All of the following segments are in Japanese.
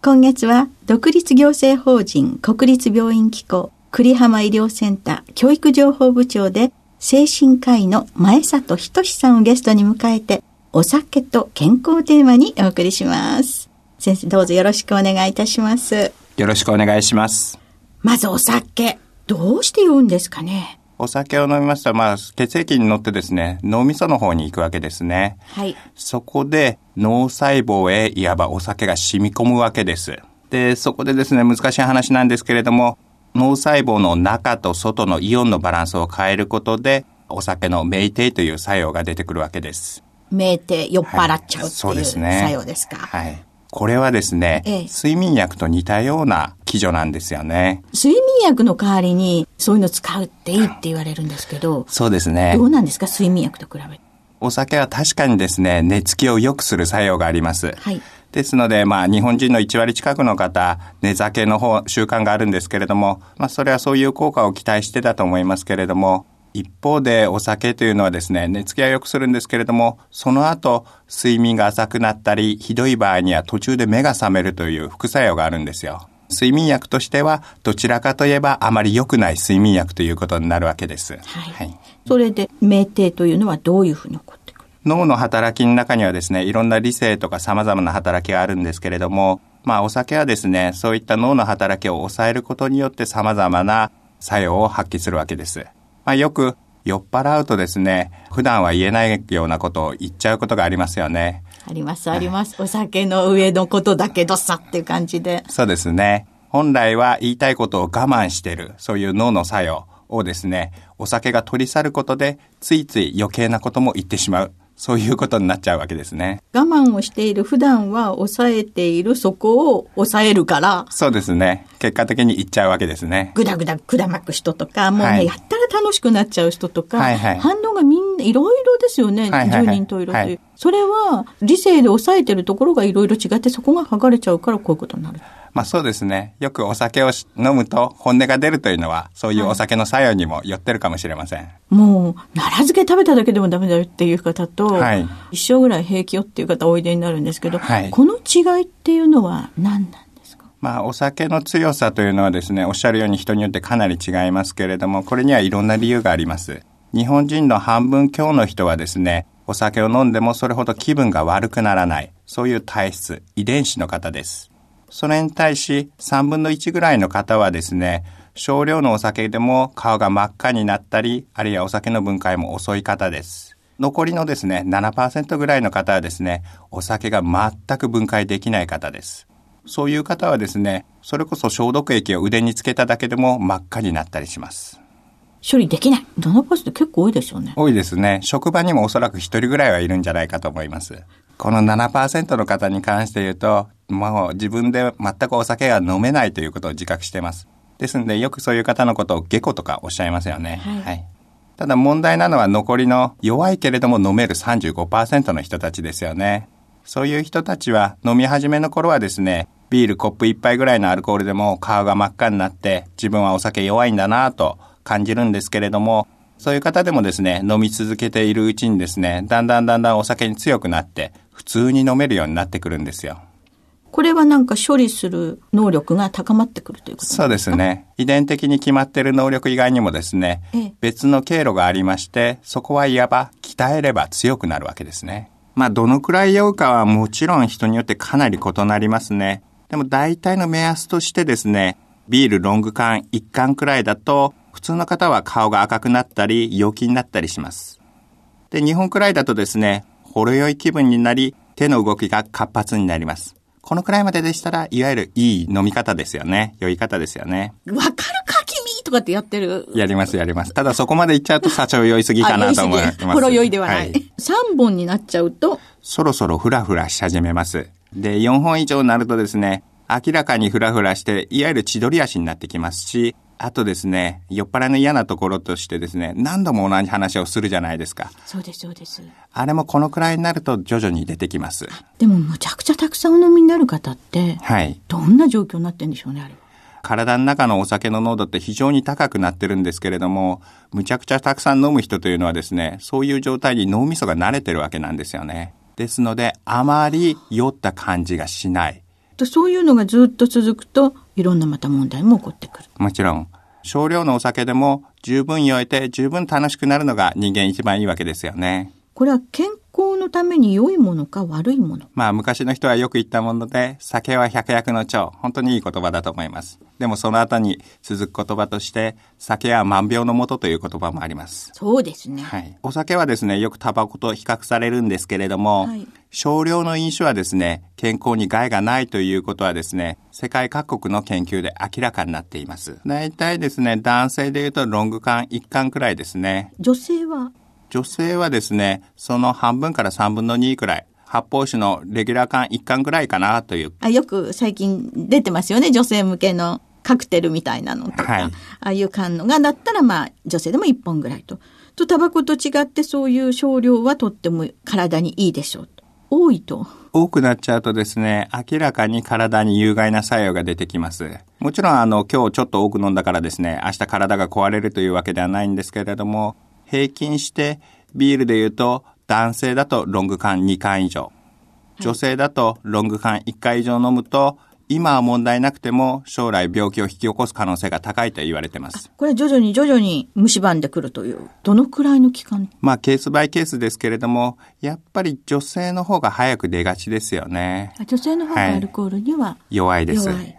今月は独立行政法人国立病院機構栗浜医療センター教育情報部長で精神科医の前里仁さんをゲストに迎えてお酒と健康テーマにお送りします。先生どうぞよろしくお願いいたします。よろしくお願いします。まずお酒。どうして酔うんですかねお酒を飲みますと、まあ、血液に乗ってですね、脳みその方に行くわけですね。はい。そこで、脳細胞へいわばお酒が染み込むわけです。で、そこでですね、難しい話なんですけれども、脳細胞の中と外のイオンのバランスを変えることで、お酒の酩酊という作用が出てくるわけです。酩酊、酔っ払っちゃうっていう、はい、作用ですか。はい。これはですね、ええ、睡眠薬と似たような基準なんですよね。睡眠薬の代わりにそういうの使うっていいって言われるんですけど。そうですね。どうなんですか？睡眠薬と比べて。お酒は確かにですね、寝つきを良くする作用があります。はい。ですので、まあ、日本人の1割近くの方、寝酒の方、習慣があるんですけれども、まあ、それはそういう効果を期待してたと思いますけれども、一方でお酒というのはですね、寝つきは良くするんですけれども、その後、睡眠が浅くなったり、ひどい場合には途中で目が覚めるという副作用があるんですよ。睡眠薬としては、どちらかといえばあまり良くない睡眠薬ということになるわけです。はい。はい、それで、酩酊というのはどういうふうに起こってくる？脳の働きの中にはですね、いろんな理性とか様々な働きがあるんですけれども、まあお酒はですね、そういった脳の働きを抑えることによって様々な作用を発揮するわけです。まあ、よく酔っ払うとですね、普段は言えないようなことを言っちゃうことがありますよね。あります、あります。お酒の上のことだけどさっていう感じで。そうですね。本来は言いたいことを我慢してる、そういう脳の作用をですね、お酒が取り去ることで、ついつい余計なことも言ってしまう。そういうことになっちゃうわけですね。我慢をしている、普段は抑えているそこを抑えるから。そうですね。結果的に言っちゃうわけですね。ぐだぐだくだまく人とか、もうね、はい、やったら楽しくなっちゃう人とか、はいはい、反応がみんないろいろですよね。はいはいはい、10人といろという。はい、それは理性で抑えてるところがいろいろ違って、そこが剥がれちゃうからこういうことになる。まあそうですね。よくお酒を飲むと本音が出るというのは、そういうお酒の作用にも寄ってるかもしれません。はい、もう、奈良漬け食べただけでもダメだよっていう方と、はい、一生ぐらい平気よっていう方おいでになるんですけど、はい、この違いっていうのは何なんですか？まあ、お酒の強さというのはですね、おっしゃるように人によってかなり違いますけれども、これにはいろんな理由があります。日本人の半分強の人はですね、お酒を飲んでもそれほど気分が悪くならない、そういう体質、遺伝子の方です。それに対し3分の1ぐらいの方はですね、少量のお酒でも顔が真っ赤になったり、あるいはお酒の分解も遅い方です。残りのですね、7%ぐらいの方はですね、お酒が全く分解できない方です。そういう方はですね、それこそ消毒液を腕につけただけでも真っ赤になったりします。処理できない。7%結構多いですよね。多いですね。職場にもおそらく一人ぐらいはいるんじゃないかと思います。この7%の方に関して言うと、もう自分で全くお酒が飲めないということを自覚しています。ですので、よくそういう方のことを下戸とかおっしゃいますよね。はい、はい。ただ問題なのは残りの弱いけれども飲める35%の人たちですよね。そういう人たちは飲み始めの頃はですね、ビールコップ一杯ぐらいのアルコールでも顔が真っ赤になって自分はお酒弱いんだなと感じるんですけれども、そういう方でもですね、飲み続けているうちにですね、だんだんだんだんお酒に強くなって、普通に飲めるようになってくるんですよ。これはなんか処理する能力が高まってくるということそうですね。遺伝的に決まっている能力以外にもですね、ええ、別の経路がありまして、そこはいわば鍛えれば強くなるわけですね。まあ、どのくらい酔うかはもちろん人によってかなり異なりますね。でも大体の目安としてですね、ビールロング缶1缶くらいだと、普通の方は顔が赤くなったり、陽気になったりします。で、2本くらいだとですね、ほろ酔い気分になり、手の動きが活発になります。このくらいまででしたら、いわゆるいい飲み方ですよね。酔い方ですよね。わかるか君とかってやってる？やります、やります。ただそこまでいっちゃうと、社長酔いすぎかなと思います。ほろ酔いではない。はい、3本になっちゃうと、そろそろフラフラし始めます。で、4本以上になるとですね、明らかにフラフラして、いわゆる千鳥足になってきますし、あとですね、酔っ払いの嫌なところとしてですね、何度も同じ話をするじゃないですか。そうです、そうです。あれもこのくらいになると徐々に出てきます。でもむちゃくちゃたくさんお飲みになる方って、はい。どんな状況になってんでしょうね、あれ体の中のお酒の濃度って非常に高くなってるんですけれども、むちゃくちゃたくさん飲む人というのはですね、そういう状態に脳みそが慣れてるわけなんですよね。ですので、あまり酔った感じがしない。そういうのがずっと続くと、いろんなまた問題も起こってくる。もちろん。少量のお酒でも十分酔えて十分楽しくなるのが人間一番いいわけですよね。これは健康のために良いものか悪いものまあ昔の人はよく言ったもので、酒は百薬の長。本当にいい言葉だと思います。でもその後に続く言葉として、酒は万病のもとという言葉もあります。そうですね。はい。お酒はですね、よくタバコと比較されるんですけれども、はい、少量の飲酒はですね、健康に害がないということはですね、世界各国の研究で明らかになっています。大体ですね、男性で言うとロング缶1缶くらいですね。女性は？女性はですね、その半分から3分の2くらい。発泡酒のレギュラー缶1缶ぐらいかなという。あよく最近出てますよね、女性向けのカクテルみたいなのとか。はい、ああいう缶のがだったらまあ女性でも1本ぐらいと。と、タバコと違ってそういう少量はとっても体にいいでしょう多いと。多くなっちゃうとですね、明らかに体に有害な作用が出てきます。もちろんあの、今日ちょっと多く飲んだからですね、明日体が壊れるというわけではないんですけれども、平均してビールで言うと男性だとロング缶2缶以上、女性だとロング缶1回以上飲むと今は問題なくても将来病気を引き起こす可能性が高いと言われてます。これ徐々に徐々に蝕んでくるという、どのくらいの期間？まあケースバイケースですけれども、やっぱり女性の方が早く出がちですよね。女性の方がアルコールには、はい、弱いです。はい。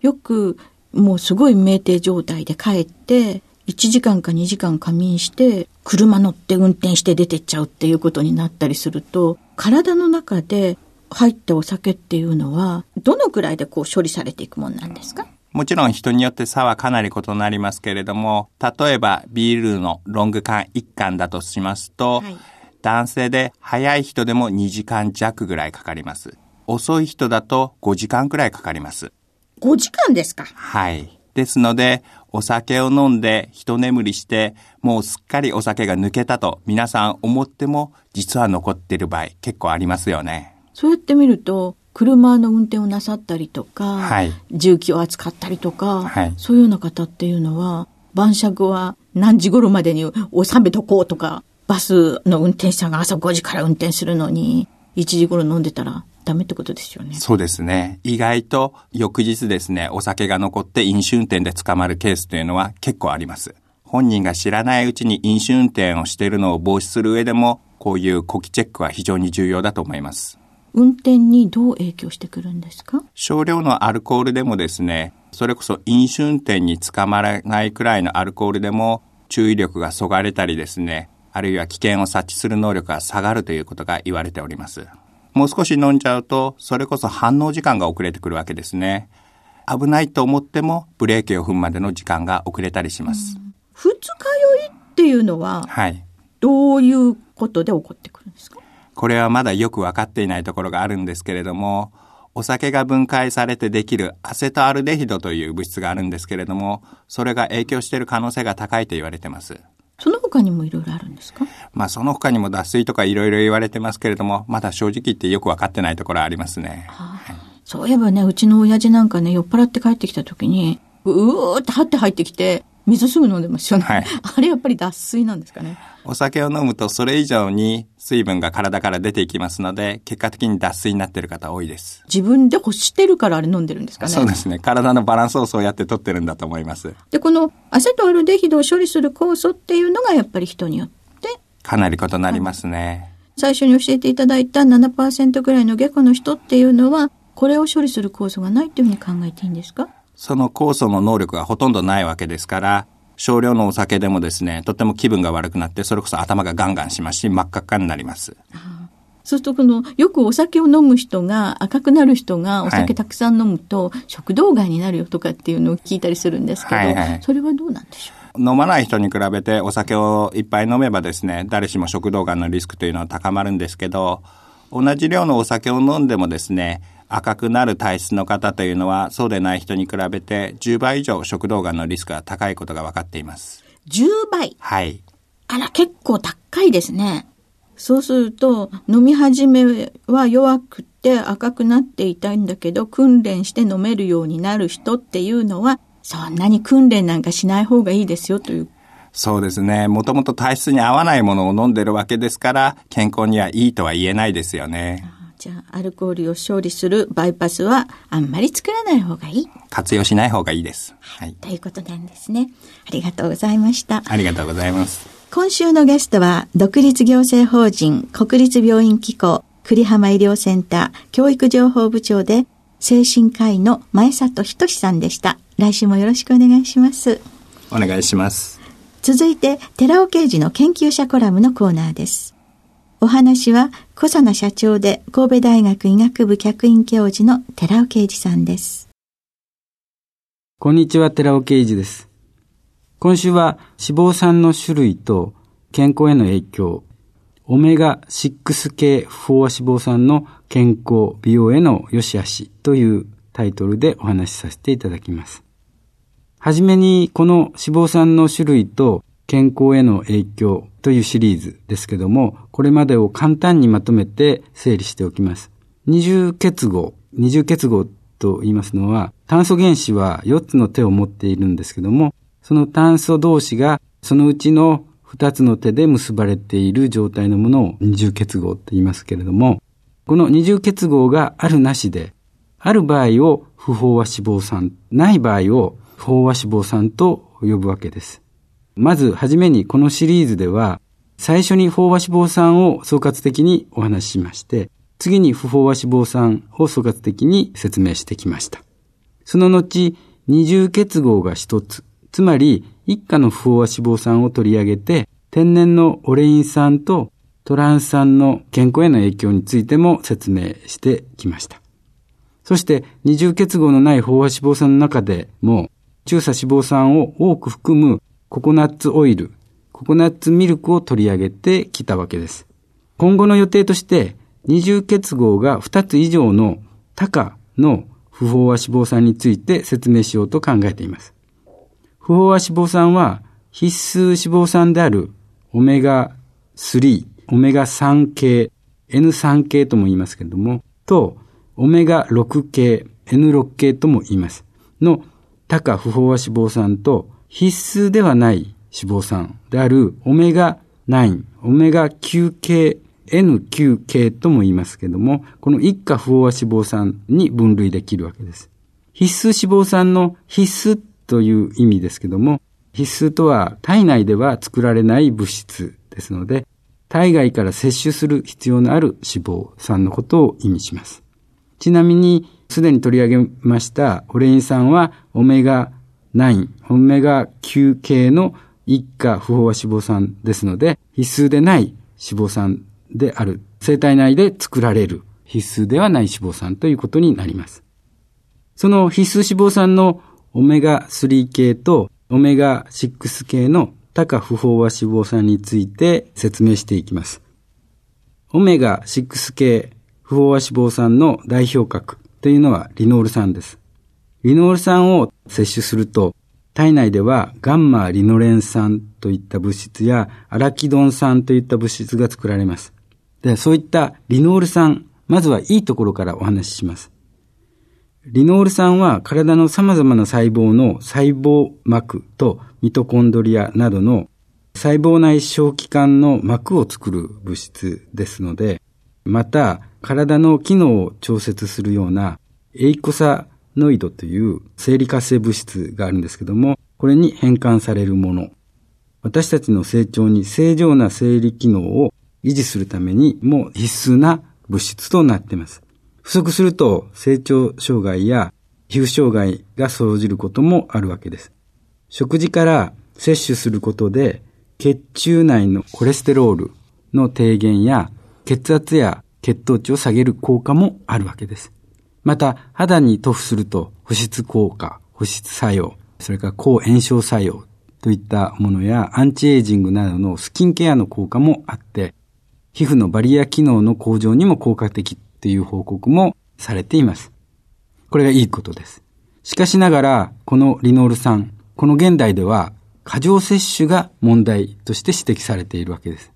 よくもうすごい酩酊状態で帰って、1時間か2時間仮眠して、車乗って運転して出てっちゃうっていうことになったりすると、体の中で入ったお酒っていうのは、どのくらいでこう処理されていくもんなんですか？もちろん人によって差はかなり異なりますけれども、例えばビールのロング缶1缶だとしますと、はい、男性で早い人でも2時間弱ぐらいかかります。遅い人だと5時間くらいかかります。5時間ですか？はい。ですので、お酒を飲んで一眠りして、もうすっかりお酒が抜けたと皆さん思っても、実は残っている場合結構ありますよね。そうやって見ると、車の運転をなさったりとか、はい、重機を扱ったりとか、はい、そういうような方っていうのは、晩酌は何時頃までに収めとこうとか、バスの運転手さんが朝5時から運転するのに、1時頃飲んでたらダメってことですよね。そうですね。意外と翌日ですね、お酒が残って飲酒運転で捕まるケースというのは結構あります。本人が知らないうちに飲酒運転をしているのを防止する上でも、こういう呼気チェックは非常に重要だと思います。運転にどう影響してくるんですか？少量のアルコールでもですね、それこそ飲酒運転に捕まらないくらいのアルコールでも注意力がそがれたりですね、あるいは危険を察知する能力が下がるということが言われております。もう少し飲んじゃうと、それこそ反応時間が遅れてくるわけですね。危ないと思っても、ブレーキを踏むまでの時間が遅れたりします。二日酔いっていうのは、はい。どういうことで起こってくるこれはまだよく分かっていないところがあるんですけれども、お酒が分解されてできるアセトアルデヒドという物質があるんですけれども、それが影響している可能性が高いと言われています。その他にもいろいろあるんですか？まあその他にも脱水とかいろいろ言われてますけれども、まだ正直言ってよく分かってないところありますね。はあ、そういえばね、うちの親父なんかね、酔っ払って帰ってきた時に、うーって張って入ってきて、水すぐ飲んでますよね。はい、あれやっぱり脱水なんですかね。お酒を飲むとそれ以上に水分が体から出ていきますので、結果的に脱水になっている方多いです。自分で欲してるからあれ飲んでるんですかね。そうですね。体のバランスをそうやって取ってるんだと思います。で、このアセトアルデヒドを処理する酵素っていうのがやっぱり人によって。かなり異なりますね。最初に教えていただいた7%ぐらいの下戸の人っていうのは、これを処理する酵素がないっていうふうに考えていいんですか？その酵素の能力がほとんどないわけですから、少量のお酒でもですね、とっても気分が悪くなって、それこそ頭がガンガンしますし、真っ赤っかになります。そうすると、この、よくお酒を飲む人が、赤くなる人が、お酒たくさん飲むと、はい、食道癌になるよとかっていうのを聞いたりするんですけど、はいはい、それはどうなんでしょう？飲まない人に比べてお酒をいっぱい飲めばですね、誰しも食道がんのリスクというのは高まるんですけど、同じ量のお酒を飲んでもですね、赤くなる体質の方というのは、そうでない人に比べて10倍以上食道がんのリスクが高いことが分かっています。10倍？はい。あら、結構高いですね。そうすると、飲み始めは弱くて赤くなっていたんだけど、訓練して飲めるようになる人っていうのは、そんなに訓練なんかしない方がいいですよというそうですね。もともと体質に合わないものを飲んでるわけですから、健康にはいいとは言えないですよね。じゃあ、アルコールを勝利するバイパスはあんまり作らない方がいい。活用しない方がいいです。はい。ということなんですね。ありがとうございました。ありがとうございます。今週のゲストは、独立行政法人国立病院機構栗浜医療センター教育情報部長で、精神科医の前里仁さんでした。来週もよろしくお願いします。お願いします。続いて、寺尾刑事の研究者コラムのコーナーです。お話は、小佐奈社長で神戸大学医学部客員教授の寺尾啓二さんです。こんにちは、寺尾啓二です。今週は脂肪酸の種類と健康への影響、オメガ6系不飽和脂肪酸の健康、美容への良し悪しというタイトルでお話しさせていただきます。はじめにこの脂肪酸の種類と健康への影響というシリーズですけども、これまでを簡単にまとめて整理しておきます。二重結合、二重結合と言いますのは、炭素原子は4つの手を持っているんですけども、その炭素同士がそのうちの2つの手で結ばれている状態のものを二重結合と言いますけれども、この二重結合があるなしで、ある場合を不飽和脂肪酸、ない場合を飽和脂肪酸と呼ぶわけです。まずはじめにこのシリーズでは、最初に飽和脂肪酸を総括的にお話ししまして、次に不飽和脂肪酸を総括的に説明してきました。その後、二重結合が一つ、つまり一家の不飽和脂肪酸を取り上げて、天然のオレイン酸とトランス酸の健康への影響についても説明してきました。そして二重結合のない飽和脂肪酸の中でも中鎖脂肪酸を多く含むココナッツオイル、ココナッツミルクを取り上げてきたわけです。今後の予定として、二重結合が2つ以上のタカの不飽和脂肪酸について説明しようと考えています。不飽和脂肪酸は必須脂肪酸であるオメガ3、オメガ3系、N3 系とも言いますけれども、と、オメガ6系、N6 系とも言います。の、タカ不飽和脂肪酸と必須ではない脂肪酸であるオメガ9、オメガ9系、N9 系とも言いますけども、この一家不飽和脂肪酸に分類できるわけです。必須脂肪酸の必須という意味ですけども、必須とは体内では作られない物質ですので、体外から摂取する必要のある脂肪酸のことを意味します。ちなみに、すでに取り上げましたオレイン酸はオメガ9、オメガ9系の一家不飽和脂肪酸ですので、必須でない脂肪酸である。生体内で作られる必須ではない脂肪酸ということになります。その必須脂肪酸のオメガ3系とオメガ6系の多価不飽和脂肪酸について説明していきます。オメガ6系不飽和脂肪酸の代表格というのはリノール酸です。リノール酸を摂取すると、体内ではガンマリノレン酸といった物質やアラキドン酸といった物質が作られます。で、そういったリノール酸、まずはいいところからお話しします。リノール酸は体の様々な細胞の細胞膜とミトコンドリアなどの細胞内小器官の膜を作る物質ですので、また体の機能を調節するようなエイコサノイドという生理活性物質があるんですけども、これに変換されるもの。私たちの成長に正常な生理機能を維持するためにも必須な物質となっています。不足すると成長障害や皮膚障害が生じることもあるわけです。食事から摂取することで血中内のコレステロールの低減や血圧や血糖値を下げる効果もあるわけです。また肌に塗布すると保湿効果、保湿作用、それから抗炎症作用といったものやアンチエイジングなどのスキンケアの効果もあって、皮膚のバリア機能の向上にも効果的っていう報告もされています。これがいいことです。しかしながら、このリノール酸、この現代では過剰摂取が問題として指摘されているわけです。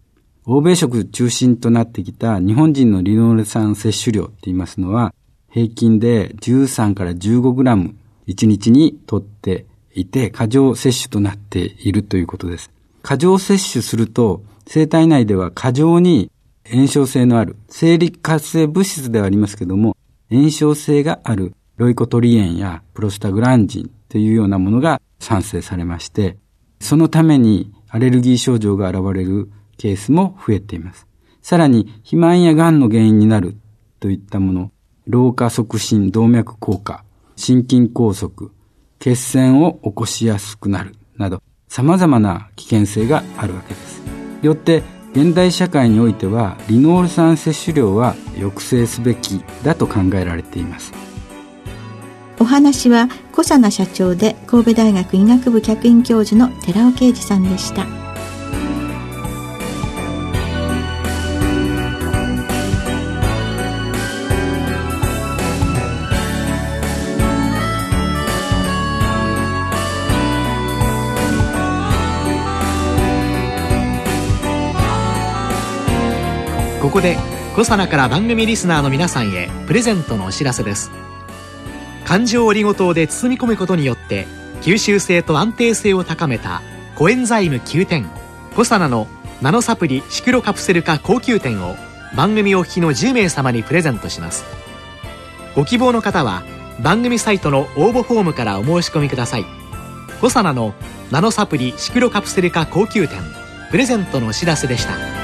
欧米食中心となってきた日本人のリノール酸摂取量って言いますのは、平均で13から15グラム1日にとっていて、過剰摂取となっているということです。過剰摂取すると、生体内では過剰に炎症性のある、生理活性物質ではありますけども、炎症性があるロイコトリエンやプロスタグランジンというようなものが産生されまして、そのためにアレルギー症状が現れるケースも増えています。さらに、肥満や癌の原因になるといったもの、老化促進動脈硬化、心筋梗塞、血栓を起こしやすくなるなど、様々な危険性があるわけです。よって、現代社会においては、リノール酸摂取量は抑制すべきだと考えられています。お話は小佐奈社長で神戸大学医学部客員教授の寺尾啓二さんでした。ここでコサナから番組リスナーの皆さんへプレゼントのお知らせです。環状オリゴ糖で包み込むことによって吸収性と安定性を高めたコエンザイム9点コサナのナノサプリシクロカプセル化高級店を番組お聞きの10名様にプレゼントします。ご希望の方は番組サイトの応募フォームからお申し込みください。コサナのナノサプリシクロカプセル化高級店。プレゼントのお知らせでした。